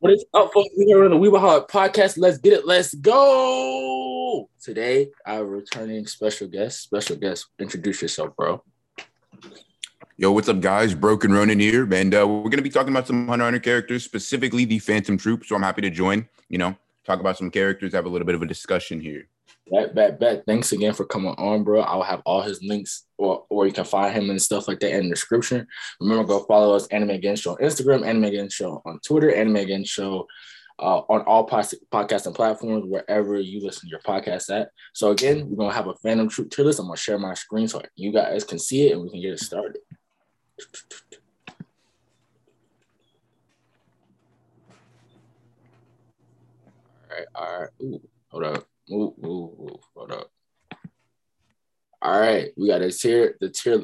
What is up, folks? We are on the Weeba Hard podcast. Let's get it. Let's go. Today, our returning special guest. Special guest, introduce yourself, bro. Yo, what's up, guys? Broken Ronin here, and uh, we're gonna be talking about some Hunter Hunter characters, specifically the Phantom Troupe. So I'm happy to join. You know, talk about some characters, have a little bit of a discussion here. Bet, bet, bet. Thanks again for coming on, bro. I'll have all his links, or or you can find him and stuff like that in the description. Remember, go follow us, Anime Again Show on Instagram, Anime Again Show on Twitter, Anime Again Show uh, on all pod- podcasting platforms, wherever you listen to your podcast at. So again, we're gonna have a Phantom Troupe tier list. I'm gonna share my screen so you guys can see it and we can get it started. All right, all right. Ooh, hold up. Ooh, ooh, ooh, hold up. All right, we got a tier. The tier.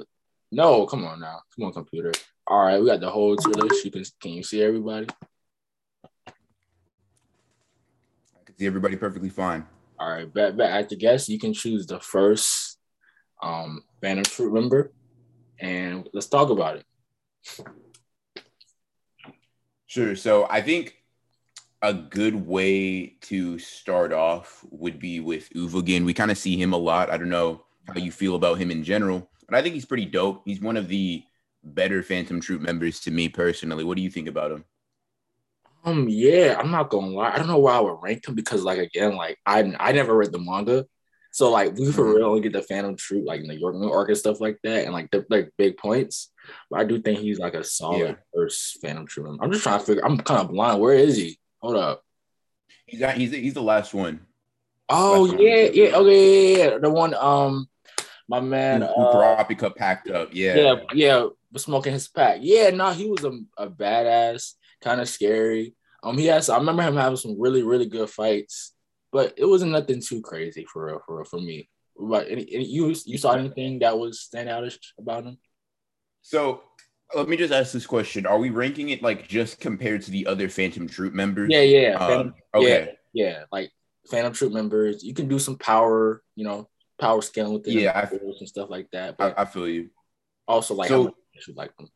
No, come on now. Come on, computer. All right, we got the whole tier list. You can can you see everybody? I can see everybody perfectly fine. All right, bet bet at the guess, you can choose the first um Phantom Troupe member, and let's talk about it. Sure. So I think a good way to start off would be with Uvogin. We kind of see him a lot. I don't know how you feel about him in general, but I think he's pretty dope. He's one of the better Phantom Troupe members to me personally. What do you think about him? Um, yeah, I'm not gonna lie. I don't know why I would rank him because, like, again, like I I never read the manga, so like we for Mhm. real only get the Phantom Troupe like in the York New arc and stuff like that, and like the like big points. But I do think he's like a solid Yeah. first Phantom Troupe. member. I'm just trying to figure. I'm kind of blind. Where is he? Hold up. He's got, he's he's the last one. Oh Last one. yeah, yeah, okay, yeah, yeah. The one, um, my man, who, uh, Kurapika packed up. Yeah. yeah, yeah, was smoking his pack. Yeah, no, he was a, a badass, kind of scary. Um, he has. I remember him having some really, really good fights, but it wasn't nothing too crazy for real, for real, for me. But any, any, you you saw anything that was stand out about him? So let me just ask this question: Are we ranking it like just compared to the other Phantom Troupe members? Yeah, yeah, Um, Phantom, okay. yeah, yeah. Like Phantom Troupe members, you can do some power, you know, power scaling with Yeah, I- and stuff like that. But I, I feel you. also, like, so- how much you like them.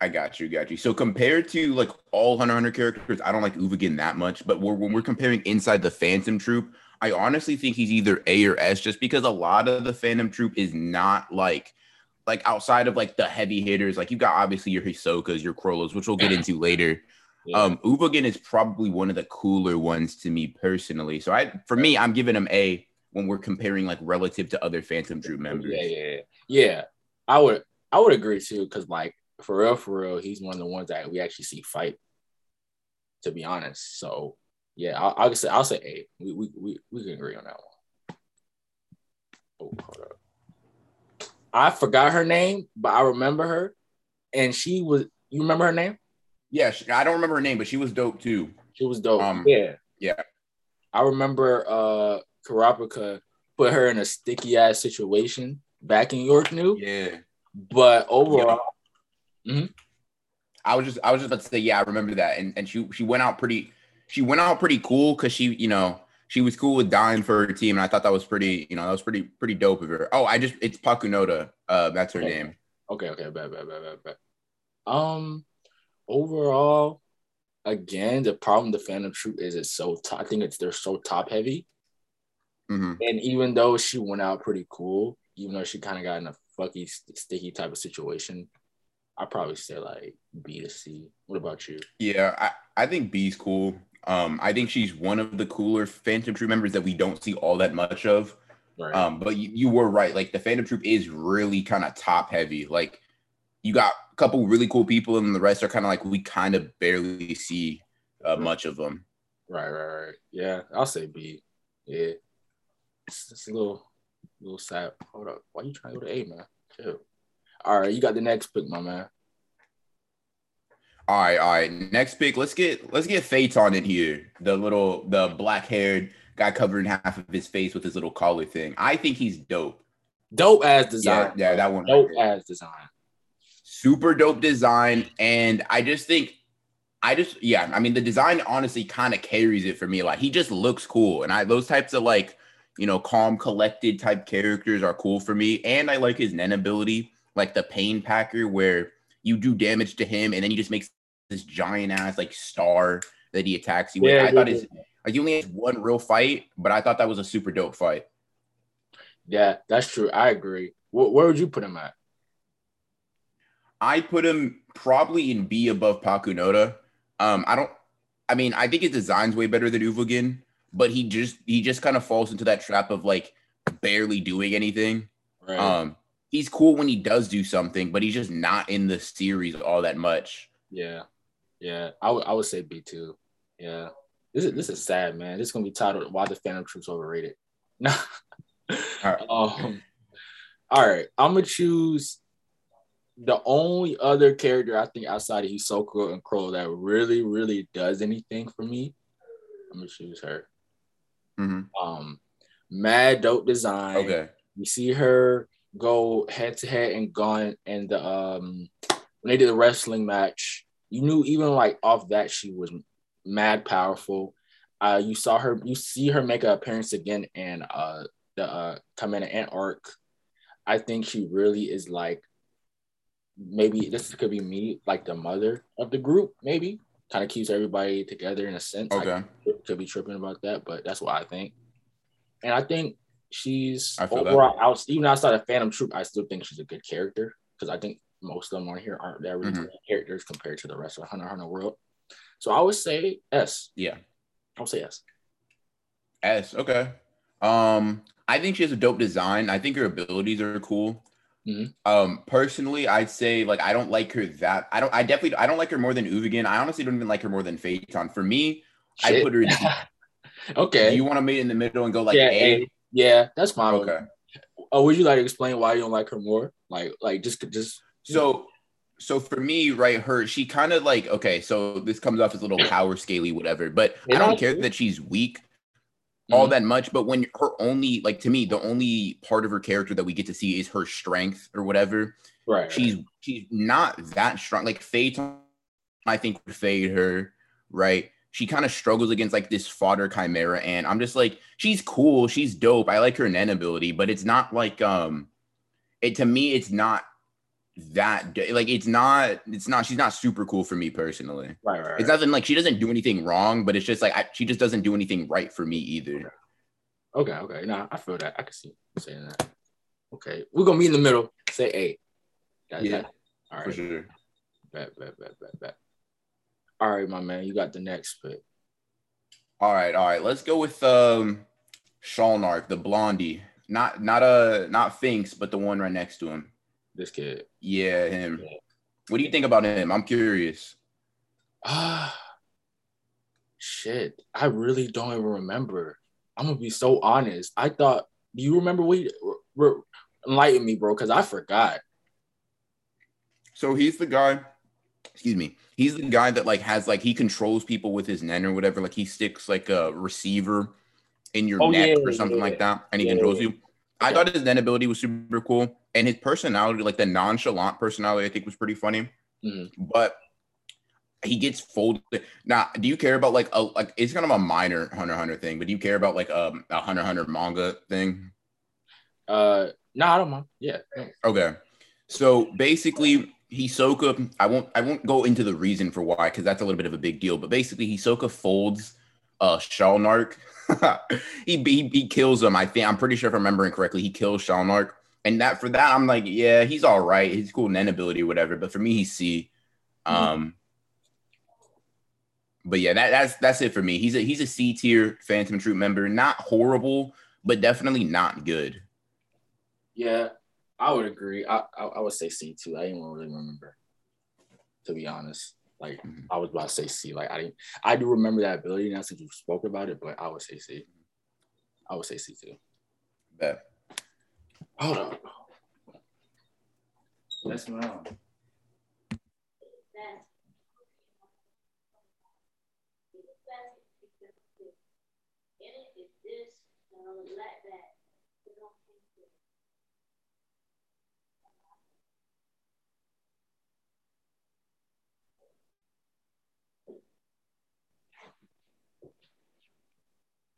I got you, got you. So compared to like all Hunter Hunter characters, I don't like Uvogin that much. But we're, when we're comparing inside the Phantom Troupe, I honestly think he's either A or S, just because a lot of the Phantom Troupe is not like like outside of like the heavy hitters. Like you got obviously your Hisokas, your Chrollos, which we'll get into later. Yeah. Um, Uvogin is probably one of the cooler ones to me personally. So I, for me, I'm giving him A when we're comparing like relative to other Phantom Troupe members. Yeah, yeah, yeah. Yeah, I would I would agree too, because like for real, for real, he's one of the ones that we actually see fight. To be honest, so yeah, I'll, I'll say I'll say A. We we we, we can agree on that one. Oh, hold up. I forgot her name, but I remember her, and she was. You remember her name? Yeah, she, I don't remember her name, but she was dope too. She was dope. Um, yeah, yeah. I remember uh Kurapika put her in a sticky ass situation back in York New, Yeah. but overall, I was just I was just about to say, yeah, I remember that. And and she she went out pretty she went out pretty cool because she, you know, she was cool with dying for her team. And I thought that was pretty, you know, that was pretty, pretty dope of her. Oh, I just it's Pakunoda. Uh that's her Okay. name. Okay, okay, bad, bad, bad, bad, bad. Um, overall, again, the problem the Phantom Troupe is it's so top. I think it's they're so top heavy, hmm and even though she went out pretty cool, even though she kind of got in a fucky, st- sticky type of situation, I probably say like B to C. What about you? Yeah, I, I think B's cool. Um, I think she's one of the cooler Phantom Troupe members that we don't see all that much of. Right. Um, but you, you were right. Like the Phantom Troupe is really kind of top heavy. Like you got a couple really cool people, and the rest are kind of like we kind of barely see uh, much of them. right, right, right. Yeah, I'll say B. Yeah, it's, it's a little, little sad. Hold up, why you trying to go to A, man? Chill. All right, you got the next pick, my man. All right, all right. Next pick. Let's get let's get Feitan in here. The little the black haired guy covering half of his face with his little collar thing. I think he's dope. Dope as design. Yeah, yeah, that one. Dope right as design. Super dope design, and I just think, I just yeah. I mean, the design honestly kind of carries it for me. Like he just looks cool, and I those types of like you know calm, collected type characters are cool for me. And I like his Nen ability, like the Pain Packer, where you do damage to him, and then he just makes this giant ass like star that he attacks you with. Yeah, I yeah, thought his like he only has one real fight, but I thought that was a super dope fight. Yeah, that's true. I agree. Wh- where would you put him at? I put him probably in B above Pakunoda. Um, I don't. I mean, I think his design's way better than Uvogin, but he just he just kind of falls into that trap of like barely doing anything. Right. Um, he's cool when he does do something, but he's just not in the series all that much. yeah, yeah. I would I would say B two. Yeah. This is this is sad, man. This is gonna be titled "Why the Phantom Troupes Overrated." No. All right. Um. All right. I'm gonna choose the only other character I think outside of Hisoka and Crow that really, really does anything for me. I'm gonna choose her. Mhm. Um, mad dope design. Okay. You see her go head to head and gone and the um when they did the wrestling match, you knew even like off that she was mad powerful. Uh you saw her you see her make an appearance again in uh the uh Chimera Ant arc. I think she really is like maybe this could be me, like the mother of the group, maybe. Kind of keeps everybody together in a sense. I Okay. could be tripping about that, but that's what I think. And I think she's I feel overall out, even outside of Phantom Troupe, I still think she's a good character because I think most of them on here aren't that really Mhm. characters compared to the rest of the Hunter Hunter world. So I would say S. Yeah. I would say S. S. Okay. Um, I think she has a dope design. I think her abilities are cool. Mhm. Um, personally, I'd say like I don't like her that. I don't. I definitely. I don't like her more than Uvogin. I honestly don't even like her more than Feitan. For me, I put her. In, okay. Do you want to meet in the middle and go like yeah, A? A. yeah, that's fine. Okay. Oh, would you like to explain why you don't like her more? Like, like just, just So, so for me, right, her she kind of like okay. So this comes off as a little power scaly, whatever. But Yeah, I don't care that she's weak all Mhm. that much. But when her only like to me, the only part of her character that we get to see is her strength or whatever. right. right. She's she's not that strong. Like Feitan, I think would fade her, right? She kind of struggles against like this fodder chimera, and I'm just like, she's cool, she's dope. I like her Nen ability, but it's not like um, it to me, it's not that like it's not it's not she's not super cool for me personally. right, right, right. It's nothing like she doesn't do anything wrong, but it's just like I, she just doesn't do anything right for me either. Okay, okay. Nah, I feel that. I can see you saying that. Okay, we're gonna meet in the middle. Say. Got Yeah, that? All For sure. Bet, bet, bet, bet, bet. All right, my man. You got the next pick. All right, all right. Let's go with um Shalnark, the blondie. Not not a not Finks, but the one right next to him. This kid. Yeah, him. What do you think about him? I'm curious. Ah, shit. I really don't even remember. I'm gonna be so honest. I thought. Do you remember we? Re- re- enlighten me, bro, because I forgot. So he's the guy. Excuse me. He's the guy that like has like he controls people with his nen or whatever. Like he sticks like a receiver in your Oh, neck yeah, or something yeah. like that, and he Yeah, controls you. I thought his nen ability was super cool, and his personality, like the nonchalant personality, I think was pretty funny. Mhm. But he gets folded. Now, do you care about like a like it's kind of a minor Hunter Hunter thing, but do you care about like um, a Hunter Hunter manga thing? Uh, no, I don't mind. Yeah. Okay. So basically, Hisoka, I won't I won't go into the reason for why because that's a little bit of a big deal. But basically, Hisoka folds uh Shalnark. he, he he kills him. I think I'm pretty sure if I'm remembering correctly, he kills Shalnark. And that for that, I'm like, yeah, he's all right. He's cool Nen ability, or whatever. But for me, he's C. Um. But yeah, that, that's that's it for me. He's a he's a C tier Phantom Troupe member. Not horrible, but definitely not good. Yeah, I would agree. I, I I would say C too. I didn't really remember, to be honest. Like Mhm. I was about to say C. Like I didn't. I do remember that ability now since you spoke about it, but I would say C. I would say C too. But Hold on. That's my own.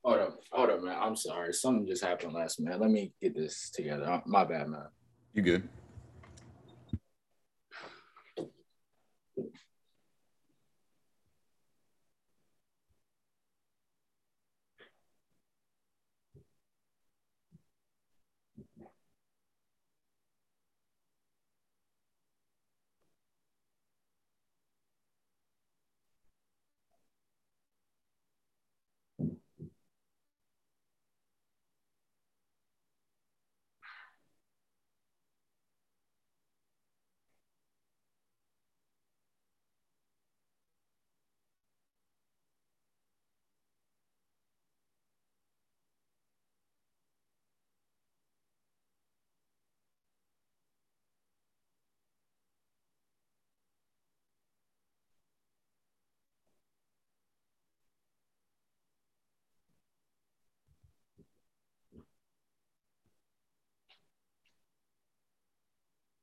Hold up, hold up, man. I'm sorry. Something just happened last minute. Let me get this together. My bad, man. you good?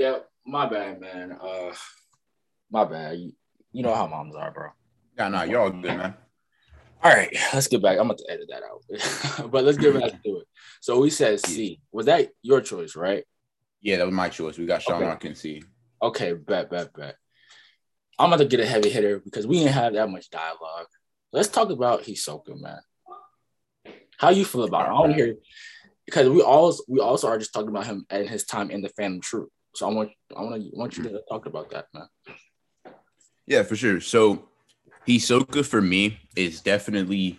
Yeah, my bad, man. Uh, my bad. You, you know how moms are, bro. Yeah, nah, you're all good, man. All right, let's get back. I'm going to edit that out, but let's get back to it. So we said C. Was that your choice, right? Yeah, that was my choice. We got Sean Okay. okay. C. Okay, bet, bet, bet. I'm about to get a heavy hitter because we didn't have that much dialogue. Let's talk about Hisoka, man. How you feel about it? I want to hear because we also we also are just talking about him and his time in the Phantom Troupe. So I want I want to want you to talk about that, man. Yeah, for sure. So Hisoka for me is definitely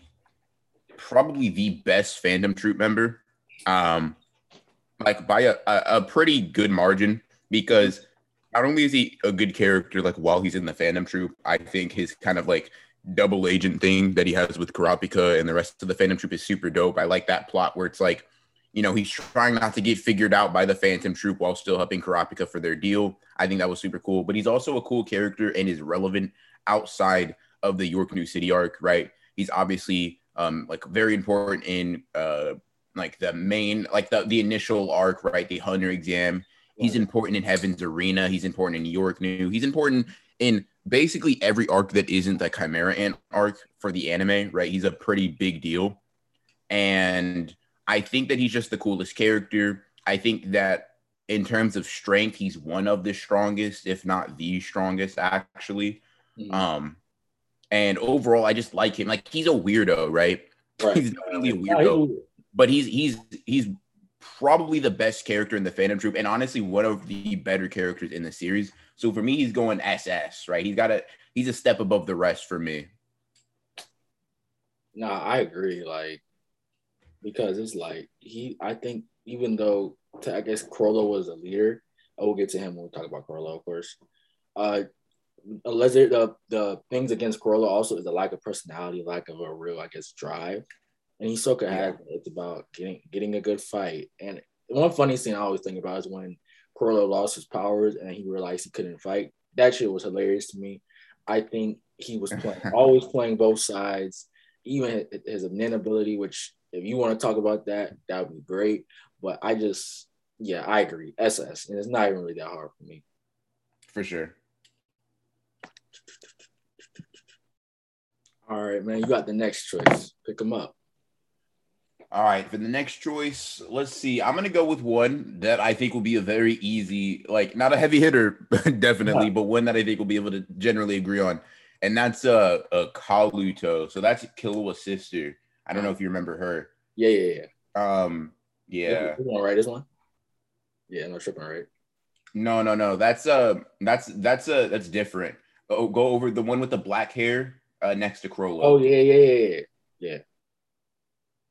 probably the best Phantom Troupe member. Um, like by a, a, pretty good margin because not only is he a good character like while he's in the Phantom Troupe, I think his kind of like double agent thing that he has with Kurapika and the rest of the Phantom Troupe is super dope. I like that plot where it's like, you know, he's trying not to get figured out by the Phantom Troupe while still helping Kurapika for their deal. I think that was super cool. But he's also a cool character and is relevant outside of the York New City arc, right? He's obviously um like very important in uh like the main like the the initial arc, right? The Hunter exam. He's important in Heaven's Arena. He's important in York New. He's important in basically every arc that isn't the Chimera Ant arc for the anime, right? He's a pretty big deal. And I think that he's just the coolest character. I think that in terms of strength, he's one of the strongest, if not the strongest, actually. Mhm. Um, and overall, I just like him. Like he's a weirdo, right? Right. He's definitely a weirdo but he's he's he's probably the best character in the Phantom Troupe, and honestly, one of the better characters in the series. So for me, he's going SS, right? He's got a he's a step above the rest for me. No, I agree. Like, because it's like he, I think even though to, I guess Chrollo was a leader, I will get to him when we talk about Chrollo, of course. Uh, unless the the things against Chrollo also is a lack of personality, lack of a real, I guess, drive. And Hisoka has it's about getting getting a good fight. And one funny scene I always think about is when Chrollo lost his powers and he realized he couldn't fight. That shit was hilarious to me. I think he was playing always playing both sides even his Nen ability, which if you want to talk about that, that would be great. But I just, yeah, I agree. SS, and it's not even really that hard for me. For sure. All right, man. You got the next choice. Pick them up. All right, for the next choice, let's see. I'm gonna go with one that I think will be a very easy, like not a heavy hitter, definitely, yeah. but one that I think we'll be able to generally agree on, and that's uh, a Kalluto. So that's Killua's sister. I don't know if you remember her. Yeah, yeah, yeah. Um, yeah. This one, right? This one. Yeah, no tripping, right? No, no, no. That's uh, that's that's uh, that's different. Oh, go over the one with the black hair uh, next to Chrollo. Oh yeah, yeah, yeah, yeah. yeah.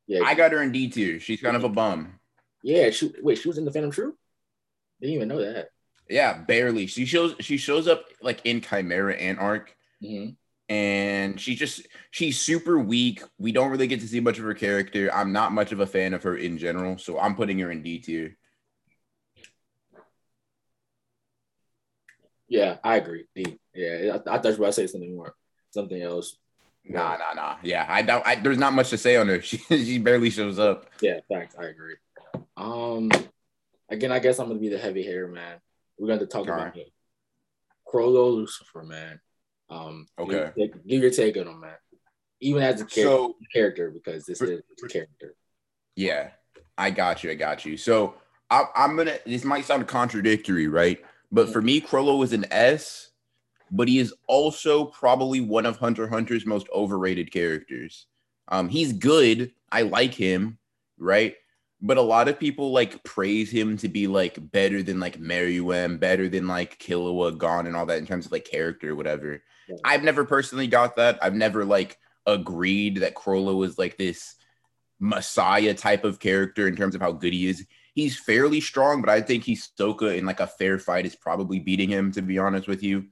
Yeah, I got her in D tier. She's kind of a bum. Yeah, she wait, she was in the Phantom Troupe. Didn't even know that. Yeah, barely. She shows she shows up like in Chimera Ant Arc, mm-hmm. And she just she's super weak. We don't really get to see much of her character. I'm not much of a fan of her in general, so I'm putting her in D tier. Yeah, I agree. D. Yeah, I, I thought you were about to say something more, something else. Nah, nah, nah. Yeah, I don't. I, there's not much to say on her. She she barely shows up. Yeah, thanks. I agree. Um, again, I guess I'm gonna be the heavy hair man. We're going to talk All about right. him. Chrollo Lucifer, man. Um, okay. Give, your take on him, man. Even as a character, so, character because this is a character. Yeah, I got you. I got you. So I, I'm gonna. This might sound contradictory, right? But for me, Chrollo is an S but he is also probably one of Hunter Hunter's most overrated characters. Um, he's good. I like him, right? But a lot of people like praise him to be like better than like Meruem, better than like Killua, Gon, and all that in terms of like character, whatever. I've never personally got that. I've never like agreed that Chrollo was like this messiah type of character in terms of how good he is. He's fairly strong, but I think he's Hisoka in like a fair fight is probably beating him, to be honest with you.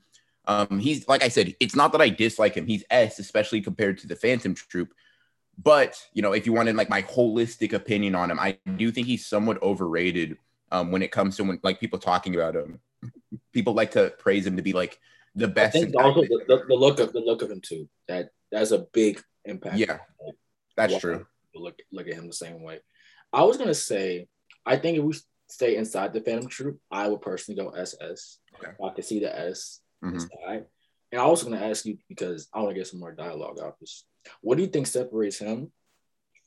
Um, he's like I said, it's not that I dislike him. He's S, especially compared to the Phantom Troupe. But you know, if you wanted like my holistic opinion on him, I do think he's somewhat overrated um, when it comes to when like people talking about him. People like to praise him to be like the best. I think also the, the, the, look of the look of him too. That that's a big impact. Yeah, that's true. Look look at him the same way. I was gonna say, I think if we stay inside the Phantom Troupe, I would personally go SS. Okay. I can see the S Mm-hmm. And I was going to ask you because I want to get some more dialogue out this. What do you think separates him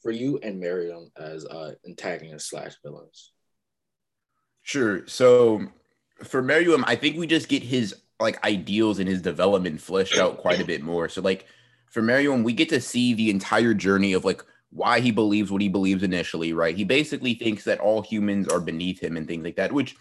for you and Meruem as uh, antagonists slash villains? Sure. So for Meruem, I think we just get his like ideals in his development fleshed out quite a bit more. So like for Meruem, we get to see the entire journey of like why he believes what he believes initially, right? He basically thinks that all humans are beneath him and things like that, which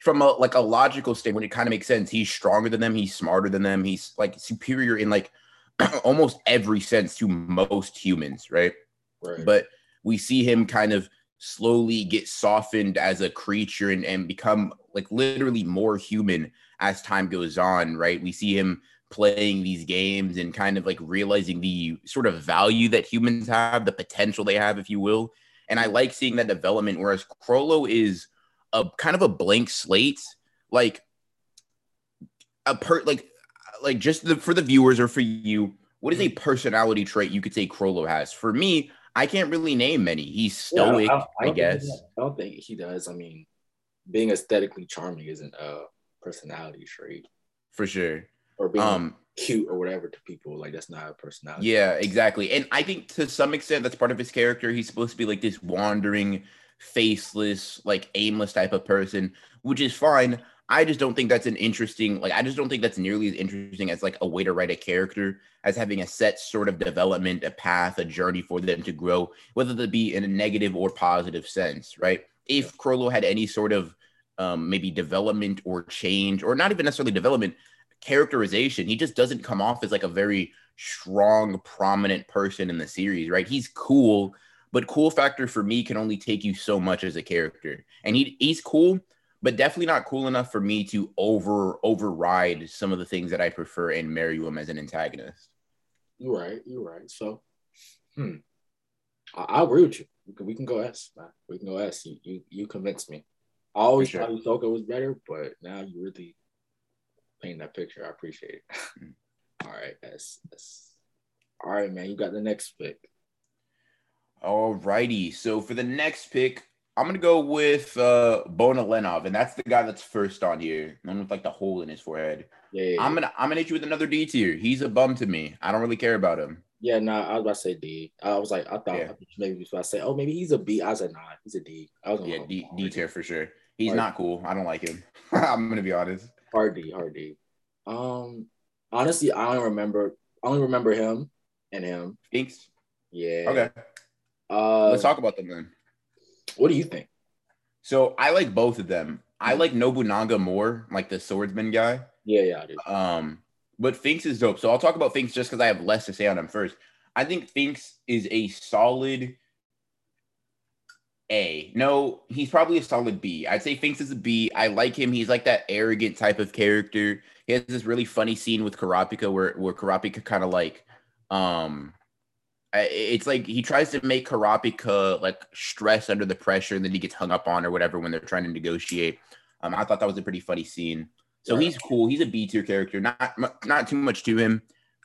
from a like a logical standpoint, it kind of makes sense. He's stronger than them. He's smarter than them. He's like superior in like almost every sense to most humans, right? Right. But we see him kind of slowly get softened as a creature and, and become like literally more human as time goes on, right? We see him playing these games and kind of like realizing the sort of value that humans have, the potential they have, if you will. And I like seeing that development, whereas Chrollo is a kind of a blank slate, like a per like like just the, for the viewers or for you, what is a mm-hmm. personality trait you could say Chrollo has? For me, I can't really name many. He's stoic, yeah, I, I, I, guess. I don't think he does. I mean, being aesthetically charming isn't a personality trait. For sure. Or being um, cute or whatever to people. Like that's not a personality. Yeah, exactly. And I think to some extent that's part of his character. He's supposed to be like this wandering faceless, like aimless type of person, which is fine. I just don't think that's an interesting, like, I just don't think that's nearly as interesting as like a way to write a character as having a set sort of development, a path, a journey for them to grow, whether that be in a negative or positive sense, right? If Chrollo had any sort of um, maybe development or change, or not even necessarily development, characterization, he just doesn't come off as like a very strong, prominent person in the series, right? He's cool, but cool factor for me can only take you so much as a character. And he he's cool, but definitely not cool enough for me to over override some of the things that I prefer in Meruem as an antagonist. You're right. You're right. So, hmm, I, I agree with you. We can, go S. We can go S. You you, you convinced me. I always sure. thought Hisoka was better, but now you really paint that picture. I appreciate it. Hmm. All right, S. S. All right, man. You got the next pick. All righty. So for the next pick, I'm gonna go with uh Bonolenov, and that's the guy that's first on here, the one with like the hole in his forehead. Yeah, yeah, I'm gonna I'm gonna hit you with another D tier. He's a bum to me. I don't really care about him. yeah. Nah, I was about to say D. I was like, I thought Yeah. maybe before I say, oh, maybe he's a B. I said, nah, he's a D. I was Yeah, D, D tier for sure. He's Hard. not cool. I don't like him. I'm gonna be honest. Hardy, Hardy. Um, honestly, I don't remember. I only remember him and him. Thanks. Yeah. Okay, Uh, let's talk about them then. What do you think? So I like both of them. I like Nobunaga more, like the swordsman guy. Yeah, yeah, I do. Um, but Finks is dope. So I'll talk about Finks just because I have less to say on him first. I think Finks is a solid A. No, he's probably a solid B. I'd say Finks is a B. I like him. He's like that arrogant type of character. He has this really funny scene with Kurapika where where Kurapika kind of like um it's like he tries to make Kurapika like stress under the pressure and then he gets hung up on or whatever when they're trying to negotiate. Um, I thought that was a pretty funny scene. So he's cool. He's a B tier character. Not not too much to him,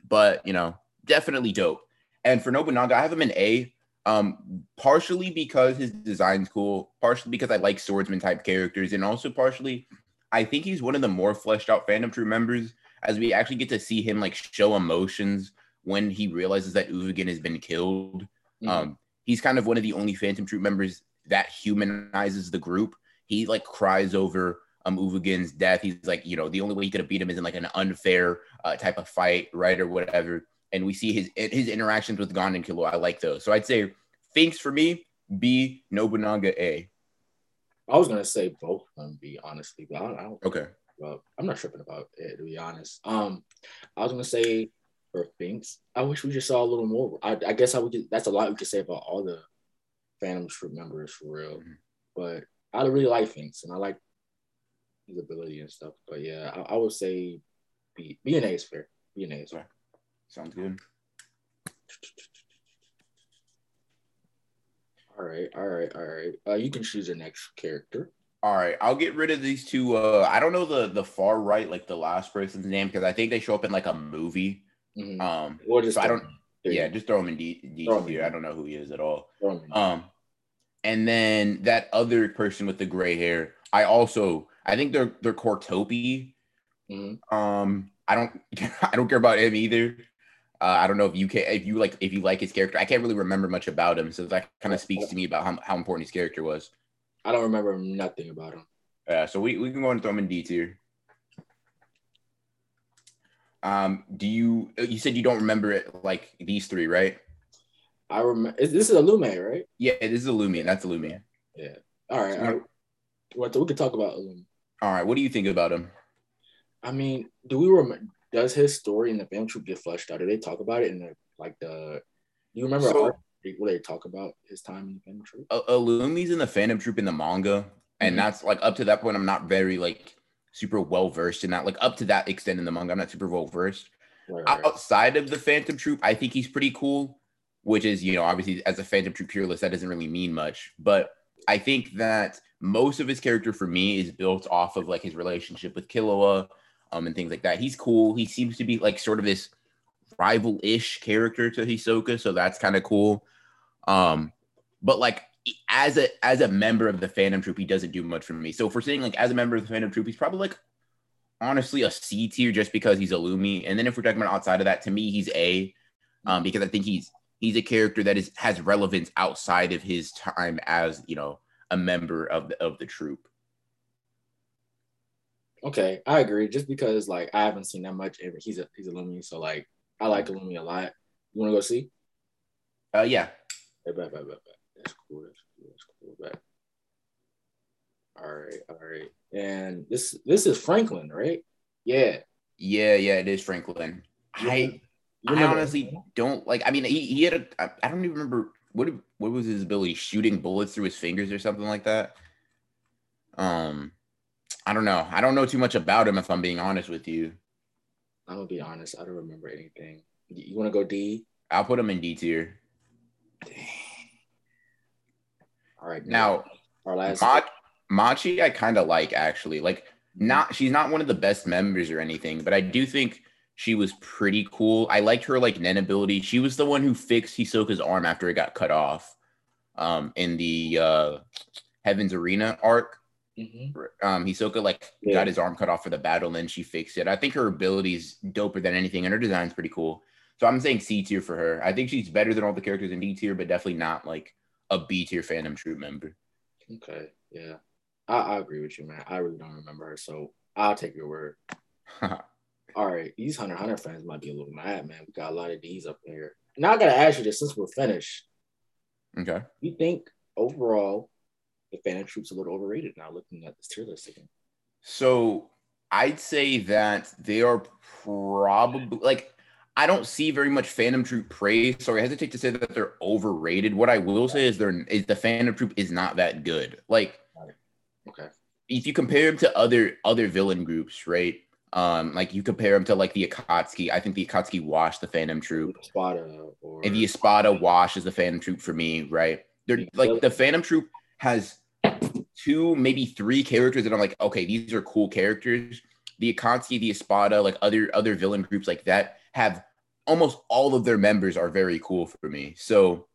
but you know, definitely dope. And for Nobunaga, I have him in A. Um, partially because his design's cool, partially because I like swordsman type characters, and also partially I think he's one of the more fleshed out Phantom Troupe members as we actually get to see him like show emotions when he realizes that Uvogin has been killed. Mhm. Um, he's kind of one of the only Phantom Troupe members that humanizes the group. He like cries over um Uvogin's death. He's like, you know, the only way he could have beat him is in like an unfair uh, type of fight, right, or whatever. And we see his his interactions with Gon and Killua. I like those. So I'd say Finks for me, B, Nobunaga A. I was gonna say both of them. Be honestly, but I don't. I don't Okay. well, I'm not tripping about it to be honest. Um, I was gonna say for Finks, I wish we just saw a little more. I, I guess I would. Get, that's a lot we could say about all the Phantom Troupe members for real. Mhm. But I really like Finks, and I like his ability and stuff. But yeah, I, I would say B. B and A is fair. B and A is fair. Sounds good. All right, all right, all right. Uh, you can choose your next character. All right, I'll get rid of these two. Uh, I don't know the the far right, like the last person's name, because I think they show up in like a movie. Mhm. Um, or just so I don't. there Yeah, just throw him in D. D Throw him in tier. D. I don't know who he is at all. Throw 'em in. Um, and then that other person with the gray hair, I also I think they're they're Kortopi. Mhm. Um, I don't I don't care about him either. Uh, I don't know if you can if you like if you like his character. I can't really remember much about him, so that kind of speaks to me about how, how important his character was. I don't remember nothing about him. Uh, so we, we can go and throw him in D tier. Um, do you you said you don't remember it like these three, right? I remember. This is Illumi, right? Yeah, this is a Illumia. That's. All right. All right. What we could talk about Lume. All right, what do you think about him? I mean, do we remember? Does his story in the Phantom Troupe get fleshed out? Do they talk about it in the like the? You remember So- where they talk about his time in the Phantom Troupe? uh, Illumi's in the Phantom Troupe in the manga, and Mhm. that's like up to that point. I'm not very like super well versed in that. Like up to that extent in the manga, I'm not super well versed. Right, right. Outside of the Phantom Troupe, I think he's pretty cool. Which is, you know, obviously as a Phantom Troupe pure list, that doesn't really mean much. But I think that most of his character for me is built off of like his relationship with Killua, um, and things like that. He's cool. He seems to be like sort of this rival-ish character to Hisoka, so that's kind of cool. Um, but like as a as a member of the Phantom Troupe, he doesn't do much for me. So we're saying like as a member of the Phantom Troupe, he's probably like honestly a C tier just because he's Illumi. And then if we're talking about outside of that, to me he's A, um, because I think he's he's a character that is has relevance outside of his time as you know a member of the of the troop. Okay, I agree. Just because like I haven't seen that much. He's a he's Illumi, so like I like Lumi a lot. You want to go see? Uh, yeah, Hey, bet, bet, bet. That's cool. That's cool. That's cool. All right, all right. And this this is Franklin, right? Yeah. yeah, yeah. It is Franklin. I I honestly don't like. I mean, he, he had a. I, I don't even remember what what was his ability, shooting bullets through his fingers or something like that. Um, I don't know. I don't know too much about him if I'm being honest with you. I'm gonna be honest. I don't remember anything. You, want to go D? I'll put him in D tier. All right. Now, our last. Ma- Machi, I kind of like actually. Like, not she's not one of the best members or anything, but I do think she was pretty cool. I liked her like Nen ability. She was the one who fixed Hisoka's arm after it got cut off. Um, in the uh, Heaven's Arena arc. Mhm. Um, Hisoka like Yeah. got his arm cut off for the battle, and then she fixed it. I think her ability is doper than anything, and her design's pretty cool. So I'm saying C tier for her. I think she's better than all the characters in D tier, but definitely not like a B tier Phantom Troupe member. Okay. Yeah. I, I agree with you, man. I really don't remember her, so I'll take your word. All right, these Hunter x Hunter fans might be a little mad, man. We got a lot of D's up here. Now I gotta ask you this since we're finished. okay. You think overall the Phantom Troupe's a little overrated now looking at this tier list again? So I'd say that they are probably like I don't see very much Phantom Troupe praise, so I hesitate to say that they're overrated. What I will say is they're is the Phantom Troupe is not that good. Like Okay. if you compare them to other other villain groups, right? Um, like you compare them to like the Akatsuki, I think the Akatsuki washed the Phantom Troupe. Spada or And the Espada washes the Phantom Troupe for me, right? They're like the Phantom Troupe has two, maybe three characters that I'm like, okay, these are cool characters. The Akatsuki, the Espada, like other other villain groups like that have almost all of their members are very cool for me. So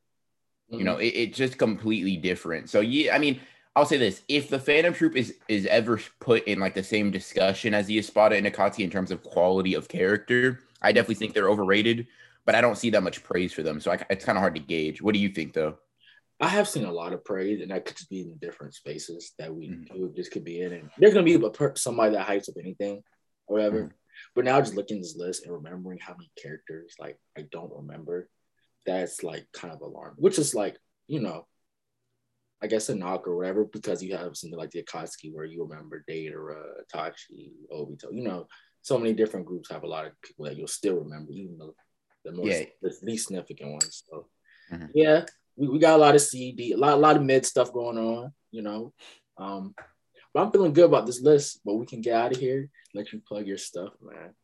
you know, mm-hmm. it, it's just completely different. So yeah, I mean, I'll say this: if the Phantom Troupe is is ever put in like the same discussion as the Espada and Akatsuki in terms of quality of character, I definitely think they're overrated. But I don't see that much praise for them, so I, it's kind of hard to gauge. What do you think, though? I have seen a lot of praise, and that could just be in different spaces that we Mhm. who this could be in. And there's gonna be a per- somebody that hypes up anything or whatever. Mhm. But now just looking at this list and remembering how many characters like I don't remember, that's like kind of alarming. Which is like you know, I guess a knock or whatever because you have something like the Akatsuki where you remember Deidara, Tachi, Obito. You know, so many different groups have a lot of people that you'll still remember, even though the most Yeah. the least significant ones. So Mhm. yeah, we, we got a lot of CD, a lot, a lot of mid stuff going on, you know. Um, but I'm feeling good about this list, but we can get out of here, let you plug your stuff, man.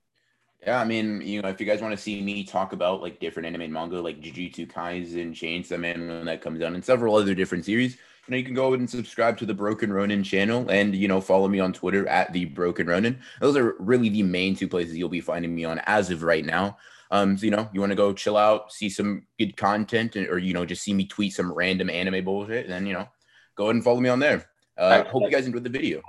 Yeah, I mean, you know, if you guys want to see me talk about like different anime manga, like Jujutsu Kaisen, Chainsaw Man when that comes out, and several other different series, you know, you can go and subscribe to the Broken Ronin channel, and you know, follow me on Twitter at the Broken Ronin. Those are really the main two places you'll be finding me on as of right now. Um, so you know, you want to go chill out, see some good content, or you know, just see me tweet some random anime bullshit, then you know, go ahead and follow me on there. Uh, hope you guys enjoyed the video.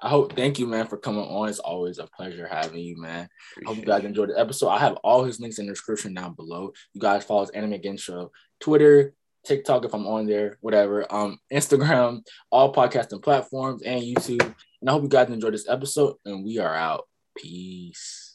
I hope, thank you, man, for coming on. It's always a pleasure having you, man. I hope you guys enjoyed the episode. I have all his links in the description down below. You guys follow his Anime Again Show, Twitter, TikTok if I'm on there, whatever. Um, Instagram, all podcasting platforms, and YouTube. And I hope you guys enjoyed this episode. And we are out. Peace.